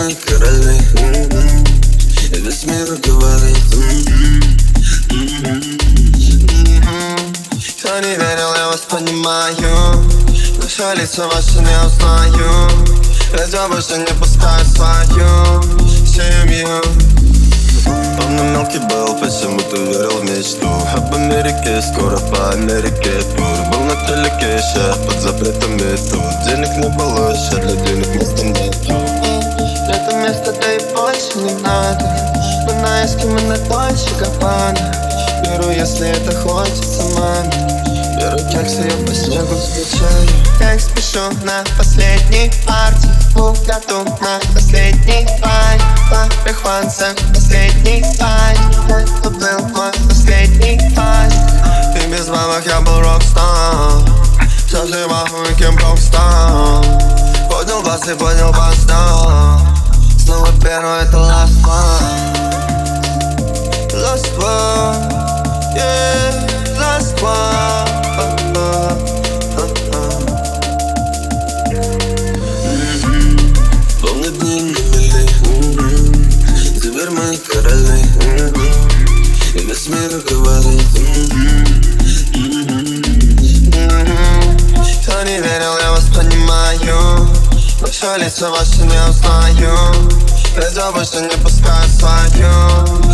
мы короли. И весь мир говорит. Кто не верил, я вас понимаю. Но все лицо ваше не узнаю. Радио больше не пускаю свою. Семью Помню, мелкий был, почему-то верил в мечту? Об Америке, скоро по Америке тур. Был на телеке, ща под запретами тут. Денег не было, ща Мы на эскимо на Дольче Габбана Беру, если это хочется, маме Беру кексы, я по снегу Я их спешу на последней партии В году на последний пай Марихуанца, последний пай Это был мой последний пай Ты без мамок, я был рокстар. Все же могу и кем рокстар. Поднял бас и поднял бас, да Снова первый, это last one все лицо ваше не узнаю. Радио больше не пускаю семью